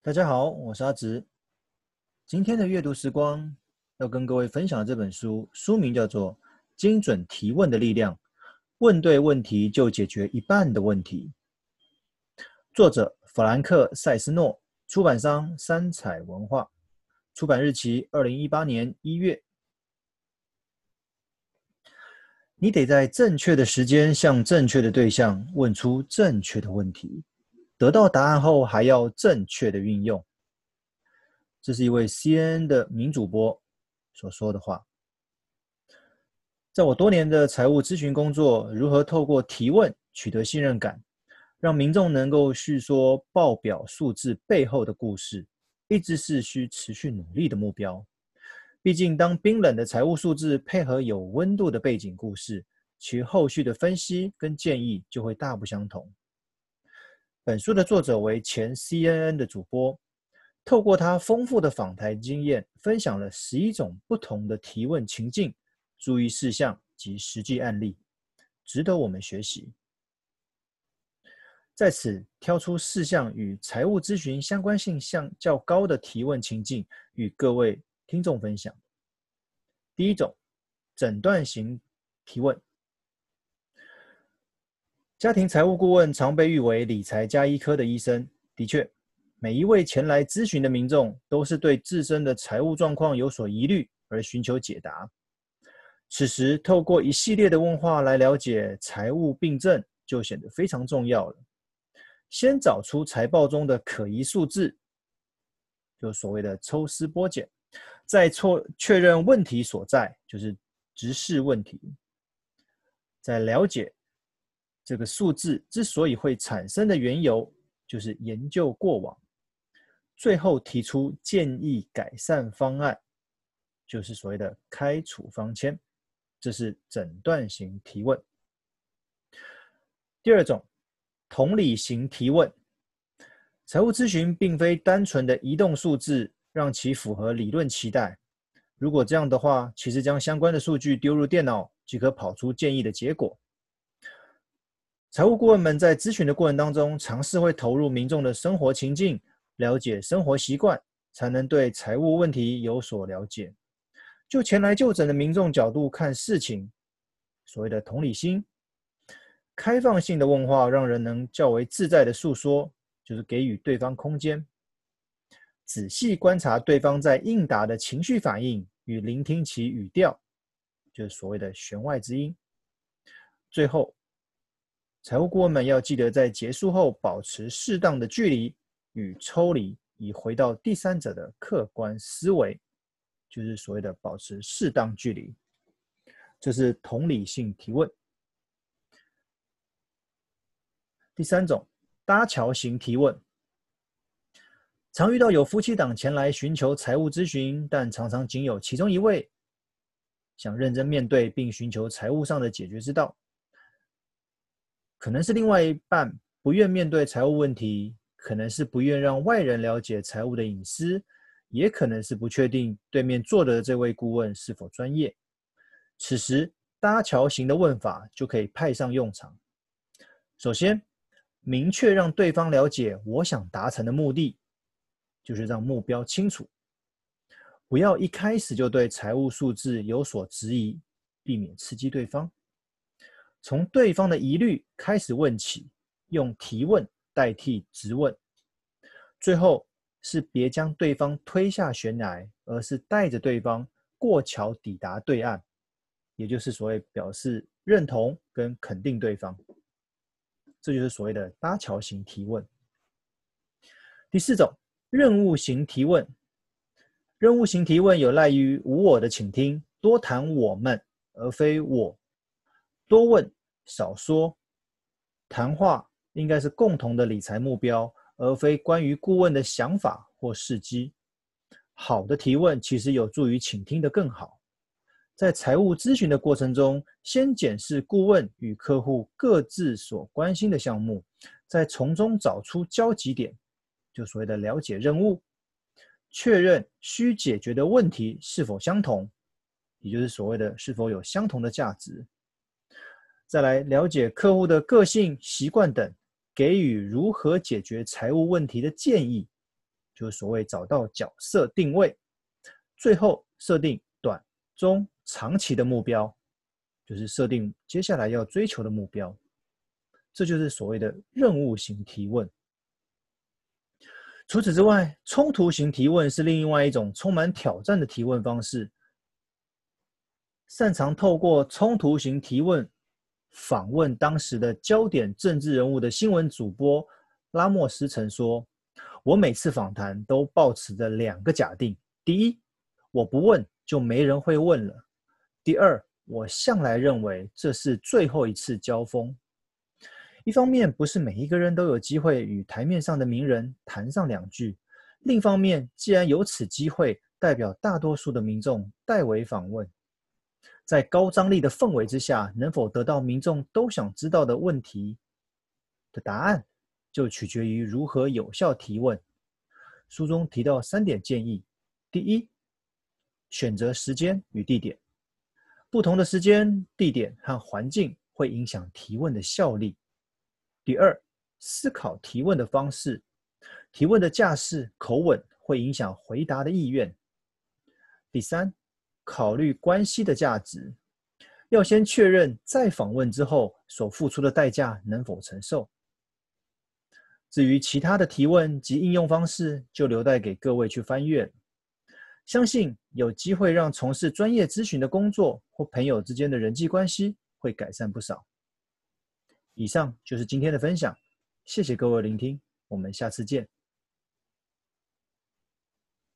大家好，我是阿直。今天的阅读时光要跟各位分享的这本书，书名叫做《精准提问的力量》，问对问题就解决一半的问题。作者弗兰克·塞斯诺，出版商三彩文化，出版日期二零一八年一月。你得在正确的时间向正确的对象问出正确的问题。得到答案后，还要正确的运用。这是一位 CNN 的名主播所说的话。在我多年的财务咨询工作，如何透过提问取得信任感，让民众能够叙说报表数字背后的故事，一直是需持续努力的目标。毕竟，当冰冷的财务数字配合有温度的背景故事，其后续的分析跟建议就会大不相同。本书的作者为前 CNN 的主播，透过他丰富的访谈经验，分享了十一种不同的提问情境、注意事项及实际案例，值得我们学习。在此挑出四项与财务咨询相关性相较高的提问情境，与各位听众分享。第一种，诊断型提问。家庭财务顾问常被誉为理财加医科的医生。的确，每一位前来咨询的民众都是对自身的财务状况有所疑虑而寻求解答。此时，透过一系列的问话来了解财务病症，就显得非常重要了。先找出财报中的可疑数字，就所谓的抽丝剥茧，再错确认问题所在，就是直视问题，在了解。这个数字之所以会产生的缘由，就是研究过往，最后提出建议改善方案，就是所谓的开处方签。这是诊断型提问。第二种，同理型提问。财务咨询并非单纯的移动数字，让其符合理论期待。如果这样的话，其实将相关的数据丢入电脑，即可跑出建议的结果。财务顾问们在咨询的过程当中，尝试会投入民众的生活情境，了解生活习惯，才能对财务问题有所了解。就前来就诊的民众角度看事情，所谓的同理心，开放性的问话，让人能较为自在的诉说，就是给予对方空间，仔细观察对方在应答的情绪反应与聆听其语调，就是所谓的弦外之音。最后。财务顾问们要记得，在结束后保持适当的距离与抽离，以回到第三者的客观思维，就是所谓的保持适当距离。这是同理性提问。第三种，搭桥型提问。常遇到有夫妻档前来寻求财务咨询，但常常仅有其中一位想认真面对，并寻求财务上的解决之道。可能是另外一半不愿面对财务问题，可能是不愿让外人了解财务的隐私，也可能是不确定对面坐的这位顾问是否专业。此时搭桥型的问法就可以派上用场。首先，明确让对方了解我想达成的目的，就是让目标清楚，不要一开始就对财务数字有所质疑，避免刺激对方。从对方的疑虑开始问起，用提问代替质问。最后是别将对方推下悬崖，而是带着对方过桥抵达对岸，也就是所谓表示认同跟肯定对方。这就是所谓的搭桥型提问。第四种，任务型提问。任务型提问有赖于无我的倾听，多谈我们，而非我。多问少说，谈话应该是共同的理财目标，而非关于顾问的想法或事机。好的提问其实有助于倾听的更好。在财务咨询的过程中，先检视顾问与客户各自所关心的项目，再从中找出交集点，就所谓的了解任务，确认需解决的问题是否相同，也就是所谓的是否有相同的价值。再来了解客户的个性、习惯等，给予如何解决财务问题的建议，就是所谓找到角色定位，最后设定短、中、长期的目标，就是设定接下来要追求的目标。这就是所谓的任务型提问。除此之外，冲突型提问是另外一种充满挑战的提问方式。擅长透过冲突型提问访问当时的焦点政治人物的新闻主播拉莫斯曾说：“我每次访谈都抱持着两个假定：第一，我不问就没人会问了；第二，我向来认为这是最后一次交锋。”一方面，不是每一个人都有机会与台面上的名人谈上两句；另一方面，既然有此机会，代表大多数的民众代为访问，在高张力的氛围之下，能否得到民众都想知道的问题的答案，就取决于如何有效提问。书中提到三点建议：第一，选择时间与地点，不同的时间、地点和环境会影响提问的效力。第二，思考提问的方式，提问的架势、口吻会影响回答的意愿。第三，考虑关系的价值，要先确认再访问之后所付出的代价能否承受。至于其他的提问及应用方式，就留待给各位去翻阅。相信有机会让从事专业咨询的工作或朋友之间的人际关系会改善不少。以上就是今天的分享，谢谢各位聆听，我们下次见。